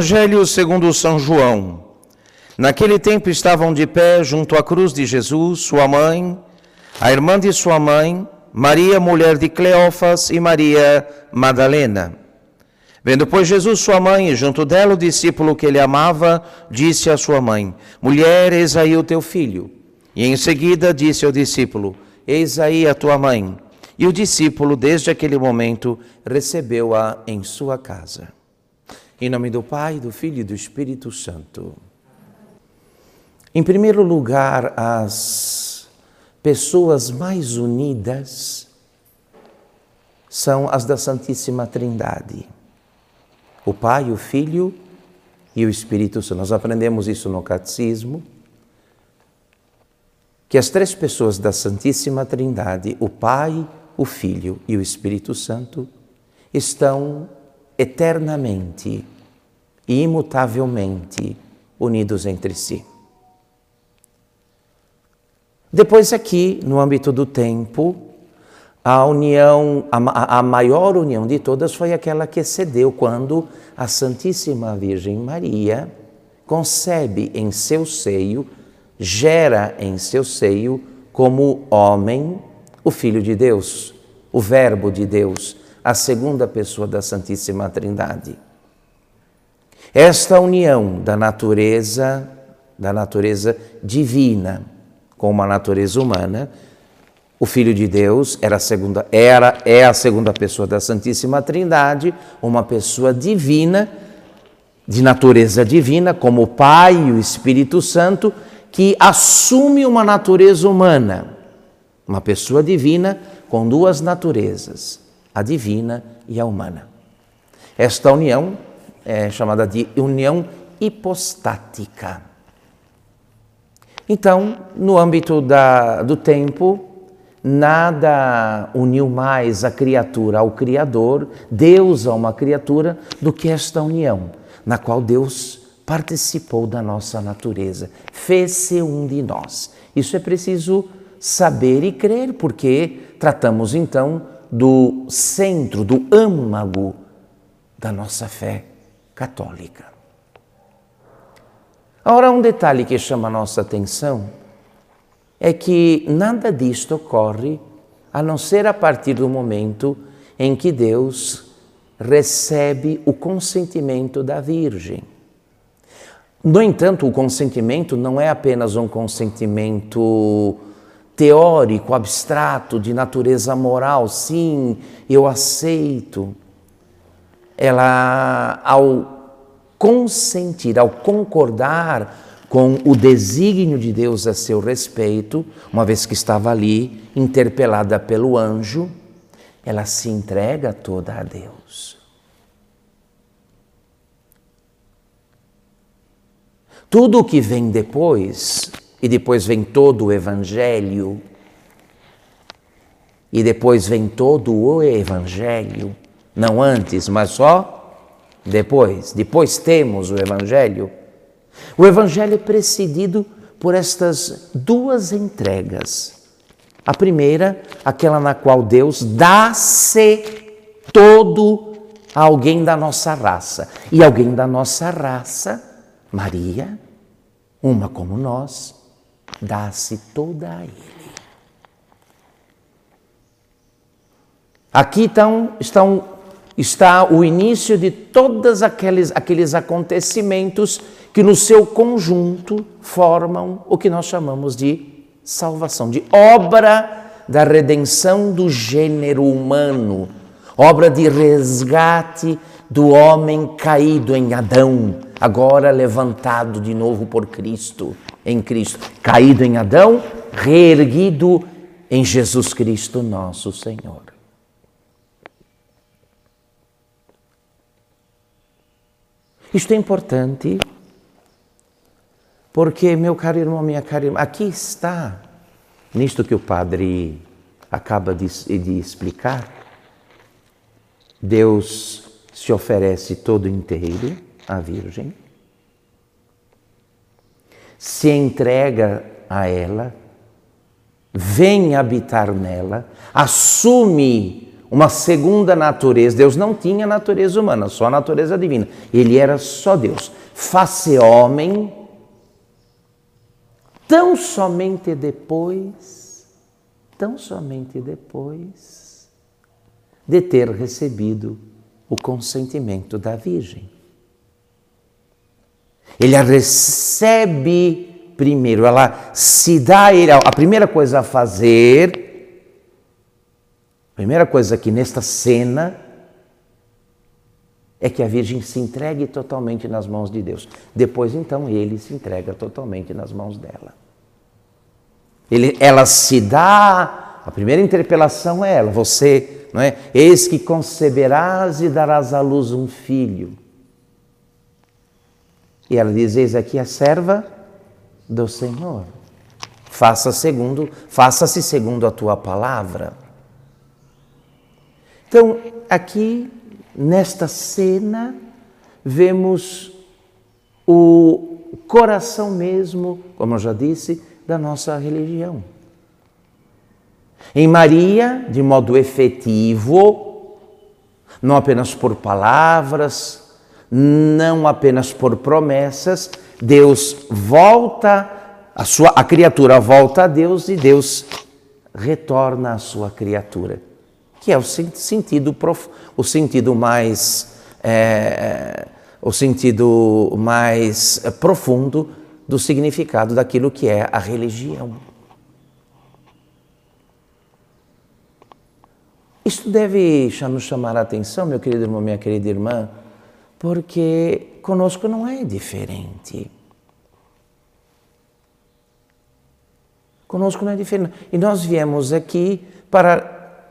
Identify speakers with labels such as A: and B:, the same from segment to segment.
A: Evangelho segundo São João. Naquele tempo estavam de pé junto à cruz de Jesus, sua mãe, a irmã de sua mãe, Maria, mulher de Cleófas, e Maria Madalena. Vendo, pois, Jesus sua mãe, e junto dela o discípulo que ele amava, disse à sua mãe: Mulher, eis aí o teu filho. E em seguida disse ao discípulo: Eis aí a tua mãe. E o discípulo, desde aquele momento, recebeu-a em sua casa. Em nome do Pai, do Filho e do Espírito Santo. Em primeiro lugar, as pessoas mais unidas são as da Santíssima Trindade. O Pai, o Filho e o Espírito Santo. Nós aprendemos isso no Catecismo. Que as três pessoas da Santíssima Trindade, o Pai, o Filho e o Espírito Santo, estão eternamente e imutavelmente unidos entre si. Depois, aqui, no âmbito do tempo, a união, a, a, maior união de todas foi aquela que cedeu quando a Santíssima Virgem Maria concebe em seu seio, gera em seu seio, como homem, o Filho de Deus, o Verbo de Deus, a segunda pessoa da Santíssima Trindade. Esta união da natureza, da natureza divina com uma natureza humana, o Filho de Deus era a segunda, era, é a segunda pessoa da Santíssima Trindade, uma pessoa divina, de natureza divina, como o Pai e o Espírito Santo, que assume uma natureza humana, uma pessoa divina com duas naturezas, a divina e a humana. Esta união é chamada de união hipostática. Então, no âmbito da, do tempo, nada uniu mais a criatura ao Criador, Deus a uma criatura, do que esta união, na qual Deus participou da nossa natureza, fez-se um de nós. Isso é preciso saber e crer, porque tratamos então do centro, do âmago da nossa fé católica. Ora, um detalhe que chama a nossa atenção é que nada disto ocorre a não ser a partir do momento em que Deus recebe o consentimento da Virgem. No entanto, o consentimento não é apenas um consentimento teórico, abstrato, de natureza moral. Sim, eu aceito. Ela, ao consentir, ao concordar com o desígnio de Deus a seu respeito, uma vez que estava ali, interpelada pelo anjo, ela se entrega toda a Deus. Tudo o que vem depois e depois vem todo o Evangelho, e depois vem todo o Evangelho, não antes, mas só depois. Depois temos o Evangelho. O Evangelho é precedido por estas duas entregas. A primeira, aquela na qual Deus dá-se todo a alguém da nossa raça. E alguém da nossa raça, Maria, uma como nós, dá-se toda a Ele. Aqui então estão, está o início de todos aqueles, aqueles acontecimentos que no seu conjunto formam o que nós chamamos de salvação, de obra da redenção do gênero humano, obra de resgate do homem caído em Adão, agora levantado de novo por Cristo em Cristo, caído em Adão, reerguido em Jesus Cristo, nosso Senhor. Isto é importante porque, meu caro irmão, minha cara irmã, aqui está, nisto que o padre acaba de, de explicar, Deus se oferece todo inteiro à Virgem se entrega a ela, vem habitar nela, assume uma segunda natureza. Deus não tinha natureza humana, só a natureza divina. Ele era só Deus. Faz-se homem, tão somente depois, tão somente depois de ter recebido o consentimento da Virgem. Ele a recebe primeiro, ela se dá a ele. A primeira coisa a fazer Primeira coisa aqui nesta cena é que a Virgem se entregue totalmente nas mãos de Deus. Depois, então, ele se entrega totalmente nas mãos dela. Ele, ela se dá. A primeira interpelação é ela, você, não é? Eis que conceberás e darás à luz um filho. E ela diz: Eis aqui a serva do Senhor. Faça segundo, faça-se segundo a tua palavra. Então, aqui nesta cena, vemos o coração mesmo, como eu já disse, da nossa religião. Em Maria, de modo efetivo, não apenas por palavras, não apenas por promessas, Deus volta, a, sua, a criatura volta a Deus e Deus retorna à sua criatura que é o sentido, o sentido mais, é, o sentido mais profundo do significado daquilo que é a religião. Isto deve nos chamar a atenção, meu querido irmão, minha querida irmã, porque conosco não é diferente. Conosco não é diferente. E nós viemos aqui para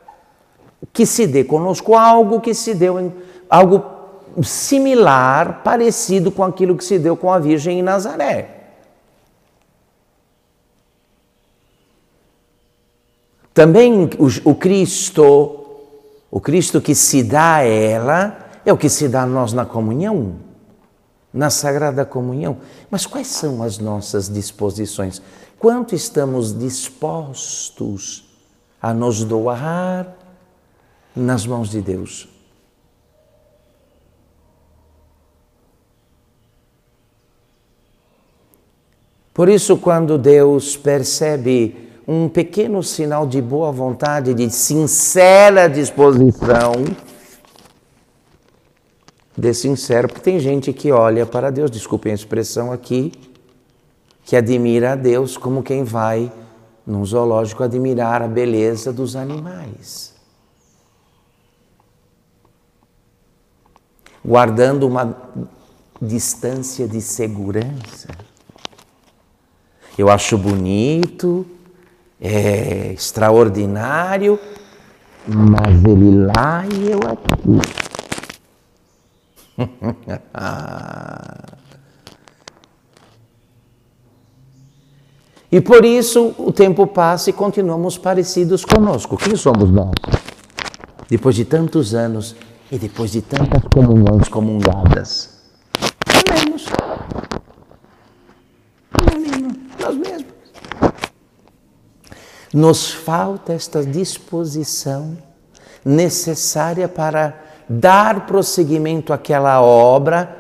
A: que se dê conosco algo que se deu em algo similar, parecido com aquilo que se deu com a Virgem em Nazaré. Também o, o Cristo, o Cristo que se dá a ela, é o que se dá a nós na comunhão, na Sagrada Comunhão. Mas quais são as nossas disposições? Quanto estamos dispostos a nos doar, nas mãos de Deus. Por isso, quando Deus percebe um pequeno sinal de boa vontade, de sincera disposição, de sincero, porque tem gente que olha para Deus, desculpem a expressão aqui, que admira a Deus como quem vai num zoológico admirar a beleza dos animais. guardando uma distância de segurança. Eu acho bonito, é extraordinário, mas ele lá e eu aqui. e por isso o tempo passa e continuamos parecidos conosco. Quem somos nós? Depois de tantos anos e depois de tantas comunhões comungadas, nós mesmos. Nós mesmos. Nos falta esta disposição necessária para dar prosseguimento àquela obra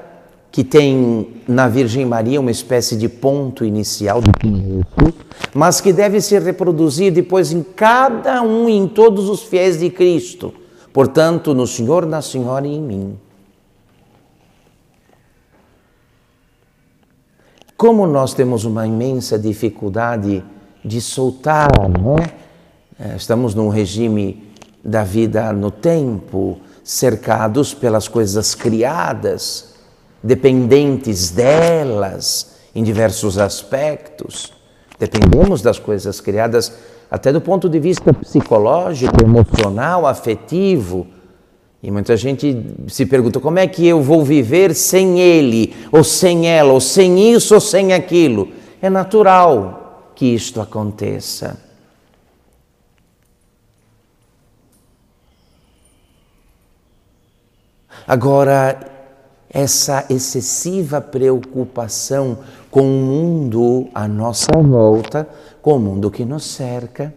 A: que tem na Virgem Maria uma espécie de ponto inicial do começo, mas que deve ser reproduzir depois em cada um e em todos os fiéis de Cristo portanto, no Senhor, na Senhora e em mim. Como nós temos uma imensa dificuldade de soltar, né? Estamos num regime da vida no tempo, cercados pelas coisas criadas, dependentes delas em diversos aspectos. Dependemos das coisas criadas até do ponto de vista psicológico, emocional, afetivo. E muita gente se pergunta como é que eu vou viver sem ele, ou sem ela, ou sem isso, ou sem aquilo. É natural que isto aconteça. Agora, essa excessiva preocupação com o mundo à nossa volta, com o mundo que nos cerca,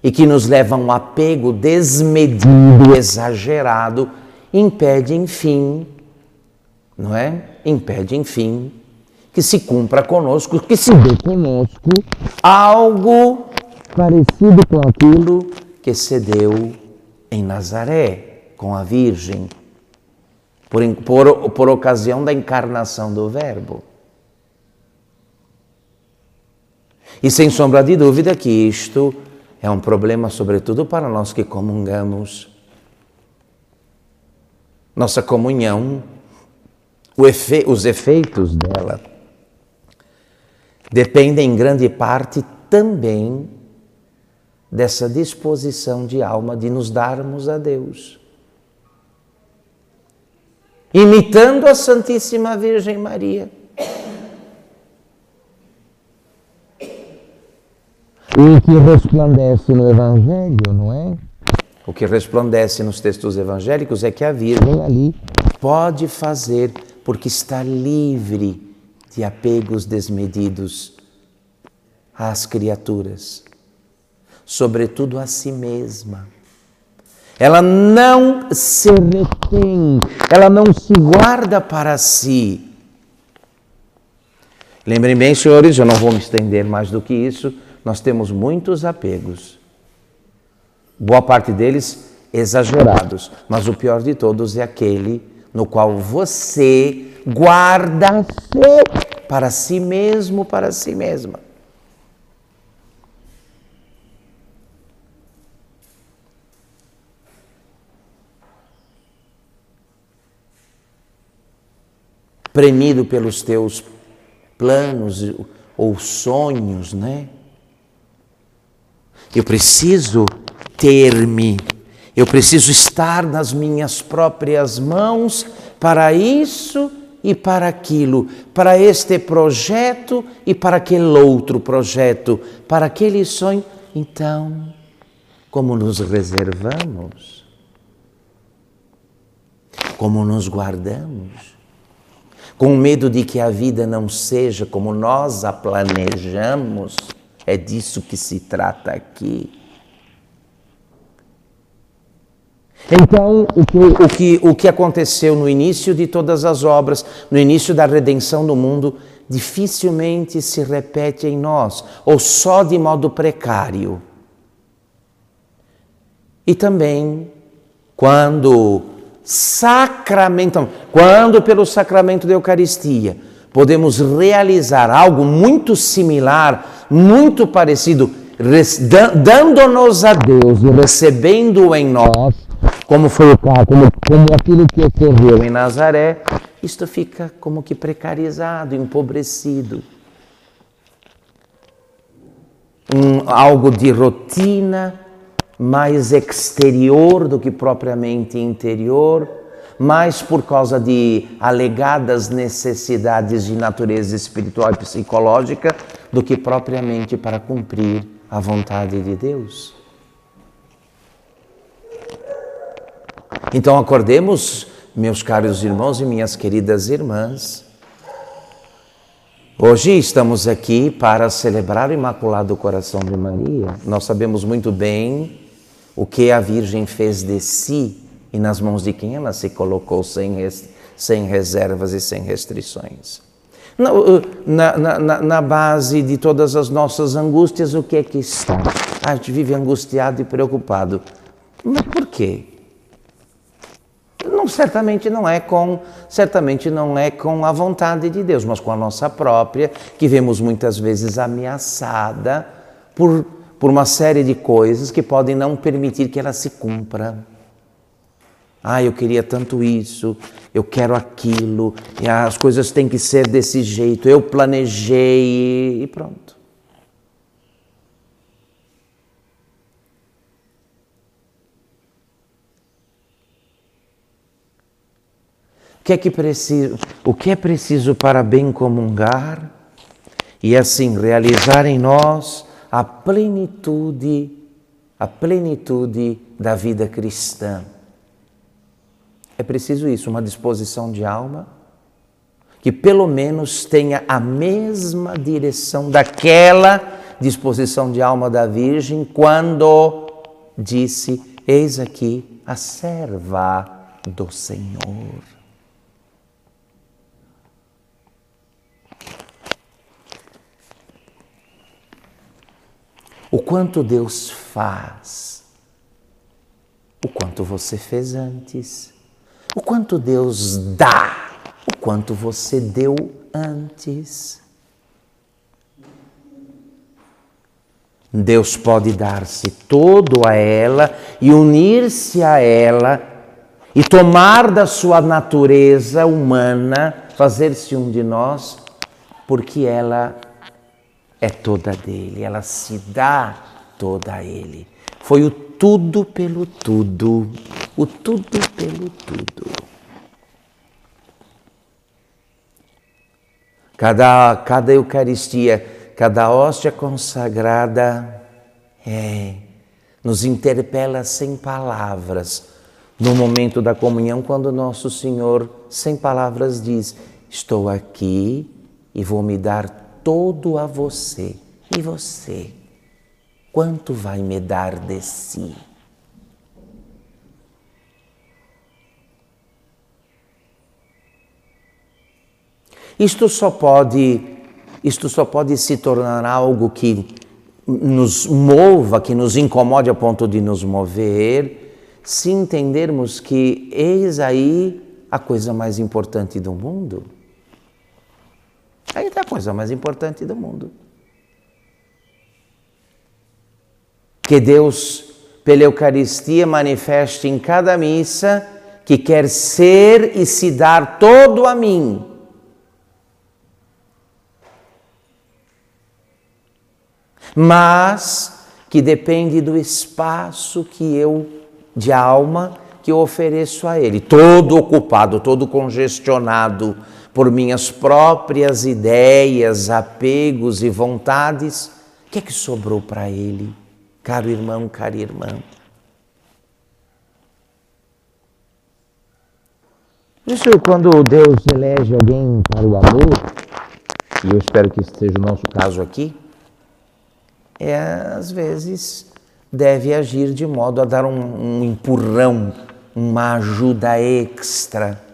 A: e que nos leva a um apego desmedido, exagerado, impede, enfim, não é? Impede, enfim, que se cumpra conosco, que se dê conosco algo parecido com aquilo que se deu em Nazaré, com a Virgem, por, por, por ocasião da encarnação do Verbo. E sem sombra de dúvida que isto é um problema, sobretudo para nós que comungamos. Nossa comunhão, efe, os efeitos dela, dependem em grande parte também dessa disposição de alma de nos darmos a Deus. Imitando a Santíssima Virgem Maria.
B: o que resplandece no Evangelho, não é?
A: O que resplandece nos textos evangélicos é que a Virgem ali pode fazer porque está livre de apegos desmedidos às criaturas, sobretudo a si mesma. Ela não se retém, ela não se guarda para si. Lembrem bem, senhores, eu não vou me estender mais do que isso nós temos muitos apegos. Boa parte deles exagerados, mas o pior de todos é aquele no qual você guarda-se para si mesmo, para si mesma. Premido pelos teus planos ou sonhos, né? Eu preciso ter-me, eu preciso estar nas minhas próprias mãos para isso e para aquilo, para este projeto e para aquele outro projeto, para aquele sonho. Então, como nos reservamos? Como nos guardamos? Com medo de que a vida não seja como nós a planejamos? É disso que se trata aqui. Então, o que, o, que, o que aconteceu no início de todas as obras, no início da redenção do mundo, dificilmente se repete em nós, ou só de modo precário. E também, quando sacramentam, quando pelo sacramento da Eucaristia podemos realizar algo muito similar, muito parecido, dando-nos a Deus e recebendo em nós, como foi o caso, como, como aquilo que ocorreu em Nazaré, isto fica como que precarizado, empobrecido. Um, algo de rotina, mais exterior do que propriamente interior mais por causa de alegadas necessidades de natureza espiritual e psicológica do que propriamente para cumprir a vontade de Deus. Então acordemos, meus caros irmãos e minhas queridas irmãs. Hoje estamos aqui para celebrar o Imaculado Coração de Maria. Nós sabemos muito bem o que a Virgem fez de si e nas mãos de quem ela se colocou sem, sem reservas e sem restrições. Na, na, na, na, base de todas as nossas angústias, o que é que está? A gente vive angustiado e preocupado. Mas por quê? Não, certamente não é com certamente não é com a vontade de Deus, mas com a nossa própria, que vemos muitas vezes ameaçada por, por uma série de coisas que podem não permitir que ela se cumpra. Ah, eu queria tanto isso, eu quero aquilo, as coisas têm que ser desse jeito, eu planejei e pronto. O que é que preciso, o que é preciso para bem comungar e assim realizar em nós a plenitude, a plenitude da vida cristã? É preciso isso, uma disposição de alma que pelo menos tenha a mesma direção daquela disposição de alma da Virgem quando disse: Eis aqui a serva do Senhor. O quanto Deus faz, o quanto você fez antes, o quanto Deus dá, o quanto você deu antes. Deus pode dar-se todo a ela e unir-se a ela e tomar da sua natureza humana, fazer-se um de nós, porque ela é toda dele, ela se dá toda a ele. Foi o tudo pelo tudo, o tudo pelo tudo. Cada, cada Eucaristia, cada hóstia consagrada, é, nos interpela sem palavras. No momento da comunhão, quando nosso Senhor, sem palavras, diz: Estou aqui e vou me dar todo a você. E você, quanto vai me dar de si? Isto só pode, isto só pode se tornar algo que nos mova, que nos incomode a ponto de nos mover, se entendermos que eis aí a coisa mais importante do mundo. Aí está a coisa mais importante do mundo. Que Deus, pela Eucaristia, manifeste em cada missa que quer ser e se dar todo a mim. Mas que depende do espaço que eu, de alma, que eu ofereço a Ele, todo ocupado, todo congestionado por minhas próprias ideias, apegos e vontades, o que é que sobrou para ele, caro irmão, cara irmã?
B: Isso quando Deus elege alguém para o amor, e eu espero que esteja o nosso caso aqui,
A: é às vezes deve agir de modo a dar um, um empurrão, uma ajuda extra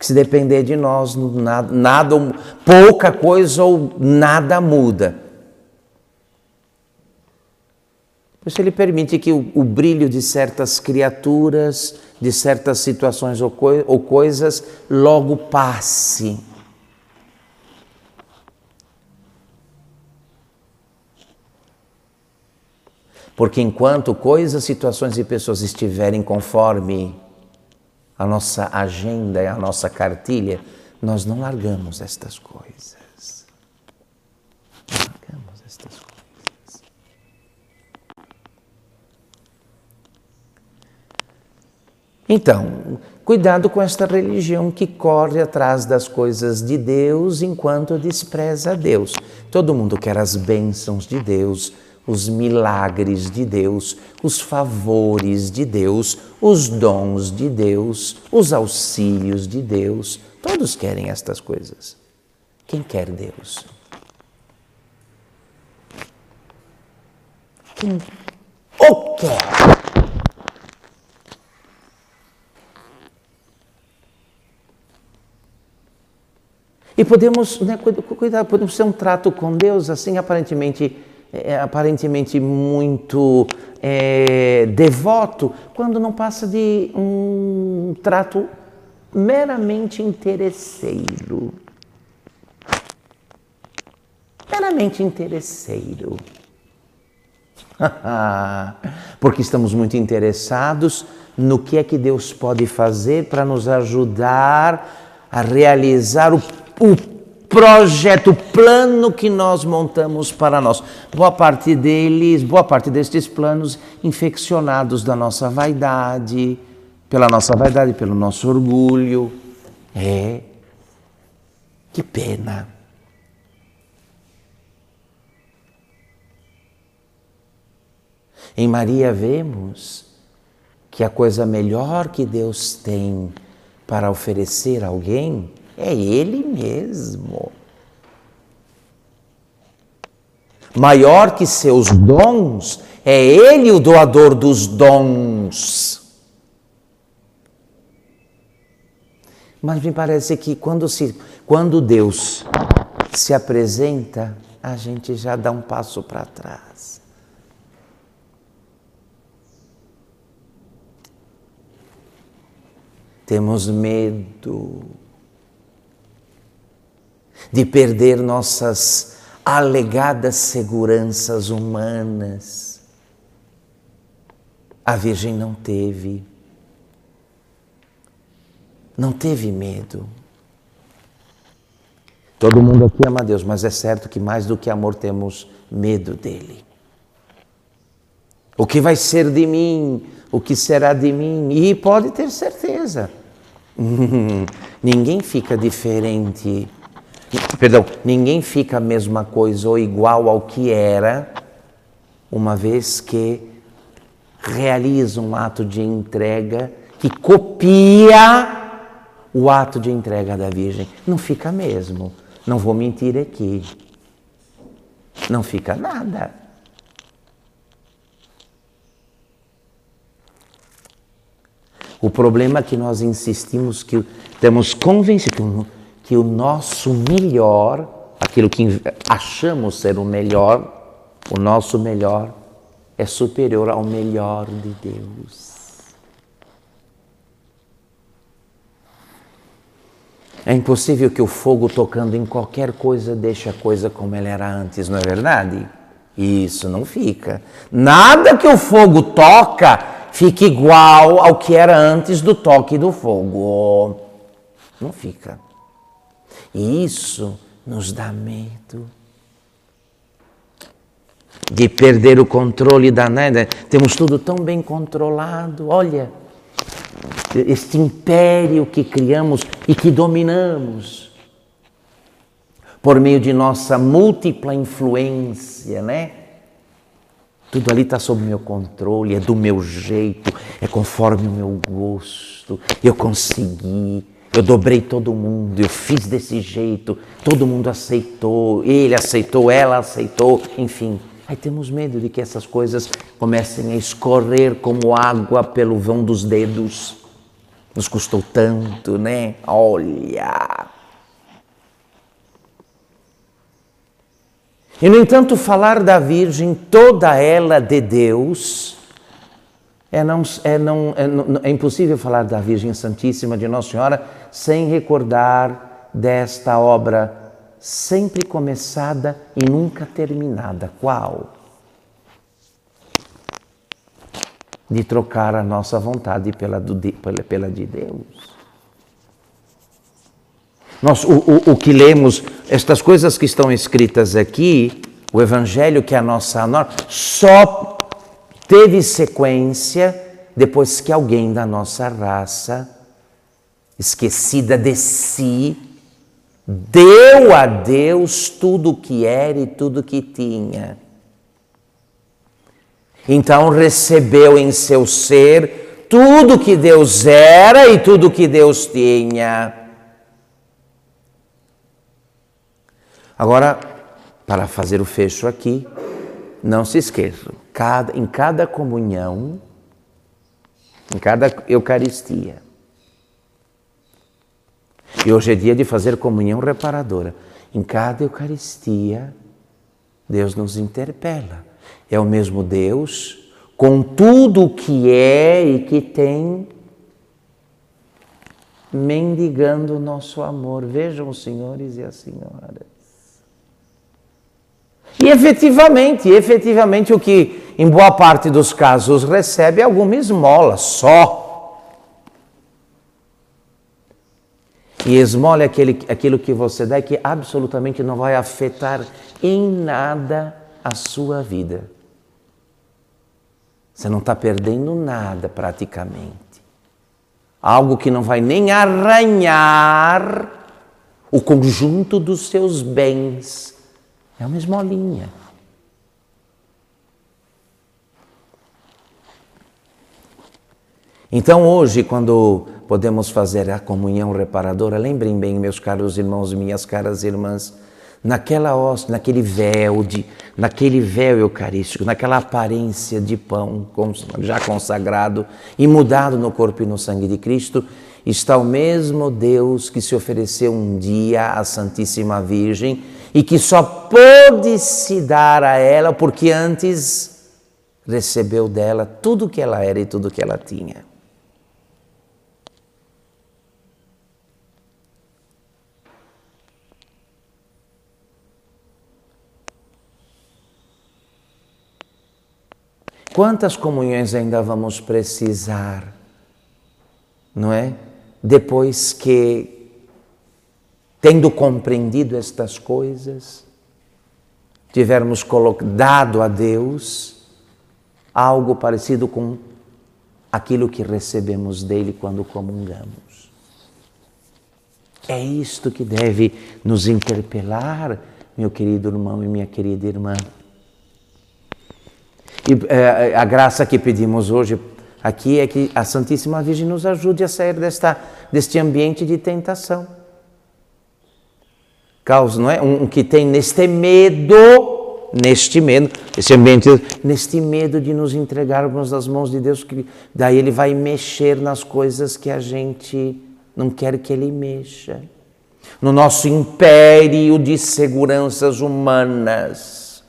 A: que se depender de nós, nada, nada, pouca coisa ou nada muda. Por isso ele permite que o, o brilho de certas criaturas, de certas situações ou, coi ou coisas, logo passe. Porque enquanto coisas, situações e pessoas estiverem conforme a nossa agenda e a nossa cartilha, nós não largamos estas coisas. Não largamos estas coisas. Então, cuidado com esta religião que corre atrás das coisas de Deus enquanto despreza Deus. Todo mundo quer as bênçãos de Deus, os milagres de Deus, os favores de Deus, os dons de Deus, os auxílios de Deus. Todos querem estas coisas. Quem quer Deus? Quem o quer? E podemos, né, cuidar, podemos ter um trato com Deus assim aparentemente é, aparentemente muito é, devoto, quando não passa de um trato meramente interesseiro. Meramente interesseiro. Porque estamos muito interessados no que é que Deus pode fazer para nos ajudar a realizar o, o projeto, o plano que nós montamos para nós. Boa parte deles, boa parte destes planos infeccionados da nossa vaidade, pela nossa vaidade, pelo nosso orgulho. É. Que pena. Em Maria vemos que a coisa melhor que Deus tem para oferecer a alguém é Ele mesmo. Maior que seus dons, é Ele o doador dos dons. Mas me parece que quando, se, quando Deus se apresenta, a gente já dá um passo para trás. Temos medo de perder nossas alegadas seguranças humanas. A Virgem não teve. Não teve medo. Todo mundo aqui ama Deus, mas é certo que mais do que amor temos medo dele. O que vai ser de mim? O que será de mim? E pode ter certeza. Ninguém fica diferente. Perdão, ninguém fica a mesma coisa ou igual ao que era, uma vez que realiza um ato de entrega que copia o ato de entrega da Virgem. Não fica mesmo. Não vou mentir aqui. Não fica nada. O problema é que nós insistimos que temos convencido que o nosso melhor, aquilo que achamos ser o melhor, o nosso melhor é superior ao melhor de Deus. É impossível que o fogo tocando em qualquer coisa deixe a coisa como ela era antes, não é verdade? Isso não fica. Nada que o fogo toca fica igual ao que era antes do toque do fogo. Não fica. E isso nos dá medo de perder o controle da nada. Temos tudo tão bem controlado. Olha, este império que criamos e que dominamos por meio de nossa múltipla influência, né? Tudo ali está sob meu controle, é do meu jeito, é conforme o meu gosto. Eu consegui, eu dobrei todo mundo, eu fiz desse jeito, todo mundo aceitou, ele aceitou, ela aceitou, enfim. Aí temos medo de que essas coisas comecem a escorrer como água pelo vão dos dedos. Nos custou tanto, né? Olha! E, no entanto, falar da Virgem, toda ela de Deus, é, não, é, não, é, não, é impossível falar da Virgem Santíssima de Nossa Senhora sem recordar desta obra sempre começada e nunca terminada. Qual? De trocar a nossa vontade pela, do, pela, pela de Deus. Nós, o, o, o que lemos, estas coisas que estão escritas aqui, o Evangelho que é a nossa norma, só teve sequência depois que alguém da nossa raça, esquecida de si, deu a Deus tudo o que era e tudo o que tinha. Então recebeu em seu ser tudo que Deus era e tudo que Deus tinha. Agora, para fazer o fecho aqui, não se esqueçam, cada, em cada comunhão, em cada Eucaristia, e hoje é dia de fazer comunhão reparadora. Em cada Eucaristia, Deus nos interpela. É o mesmo Deus, com tudo o que é e que tem, mendigando o nosso amor. Vejam os senhores e as senhoras. E efetivamente, efetivamente, o que em boa parte dos casos recebe é alguma esmola só. E esmole aquele, aquilo que você dá que absolutamente não vai afetar em nada a sua vida. Você não está perdendo nada praticamente. Algo que não vai nem arranhar o conjunto dos seus bens. É uma esmolinha. Então hoje, quando podemos fazer a comunhão reparadora, lembrem bem, meus caros irmãos e minhas caras irmãs, naquela hóstia, naquele véu de, naquele véu eucarístico, naquela aparência de pão já consagrado e mudado no corpo e no sangue de Cristo, está o mesmo Deus que se ofereceu um dia à Santíssima Virgem e que só pôde se dar a ela porque antes recebeu dela tudo que ela era e tudo que ela tinha. Quantas comunhões ainda vamos precisar, não é? Depois que, tendo compreendido estas coisas, tivermos dado a Deus algo parecido com aquilo que recebemos dele quando comungamos. É isto que deve nos interpelar, meu querido irmão e minha querida irmã. E é, a graça que pedimos hoje aqui é que a Santíssima Virgem nos ajude a sair desta, deste ambiente de tentação. Causa, não é? Um, um que tem neste medo, neste medo, esse ambiente, neste medo de nos entregarmos nas mãos de Deus, que daí Ele vai mexer nas coisas que a gente não quer que Ele mexa. No nosso império de seguranças humanas.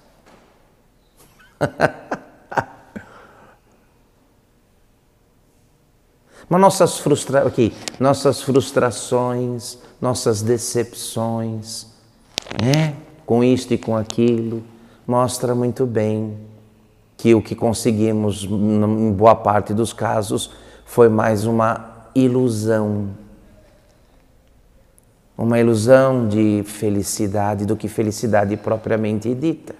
A: Mas nossas, frustra... aqui, nossas frustrações, nossas decepções, né? com isto e com aquilo, mostra muito bem que o que conseguimos, em boa parte dos casos, foi mais uma ilusão. Uma ilusão de felicidade do que felicidade propriamente dita.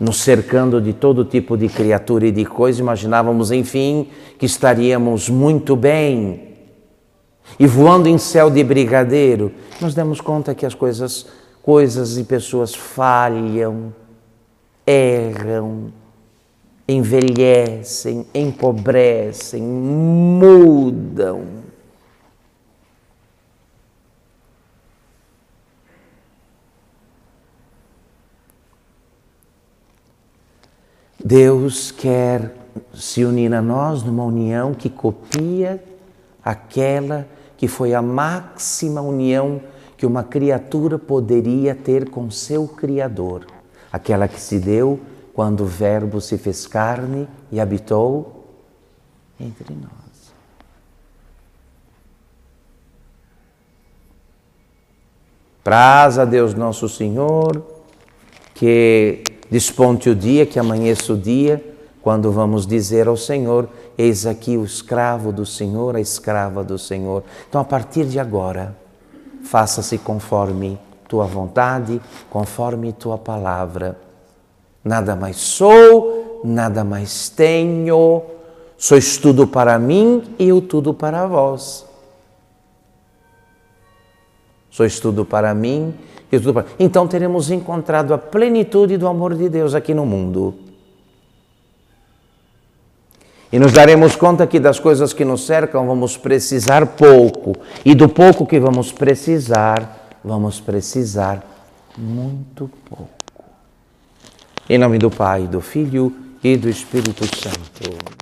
A: nos cercando de todo tipo de criatura e de coisa, imaginávamos, enfim, que estaríamos muito bem. E voando em céu de brigadeiro, nos demos conta que as coisas, coisas e pessoas falham, erram, envelhecem, empobrecem, mudam. Deus quer se unir a nós numa união que copia aquela que foi a máxima união que uma criatura poderia ter com seu Criador, aquela que se deu quando o Verbo se fez carne e habitou entre nós. Praza a Deus nosso Senhor que Desponte o dia, que amanheça o dia, quando vamos dizer ao Senhor: Eis aqui o escravo do Senhor, a escrava do Senhor. Então, a partir de agora, faça-se conforme tua vontade, conforme tua palavra. Nada mais sou, nada mais tenho, sois tudo para mim e eu tudo para vós. Sois tudo para mim então teremos encontrado a plenitude do amor de Deus aqui no mundo. E nos daremos conta que das coisas que nos cercam vamos precisar pouco, e do pouco que vamos precisar, vamos precisar muito pouco. Em nome do Pai, do Filho e do Espírito Santo.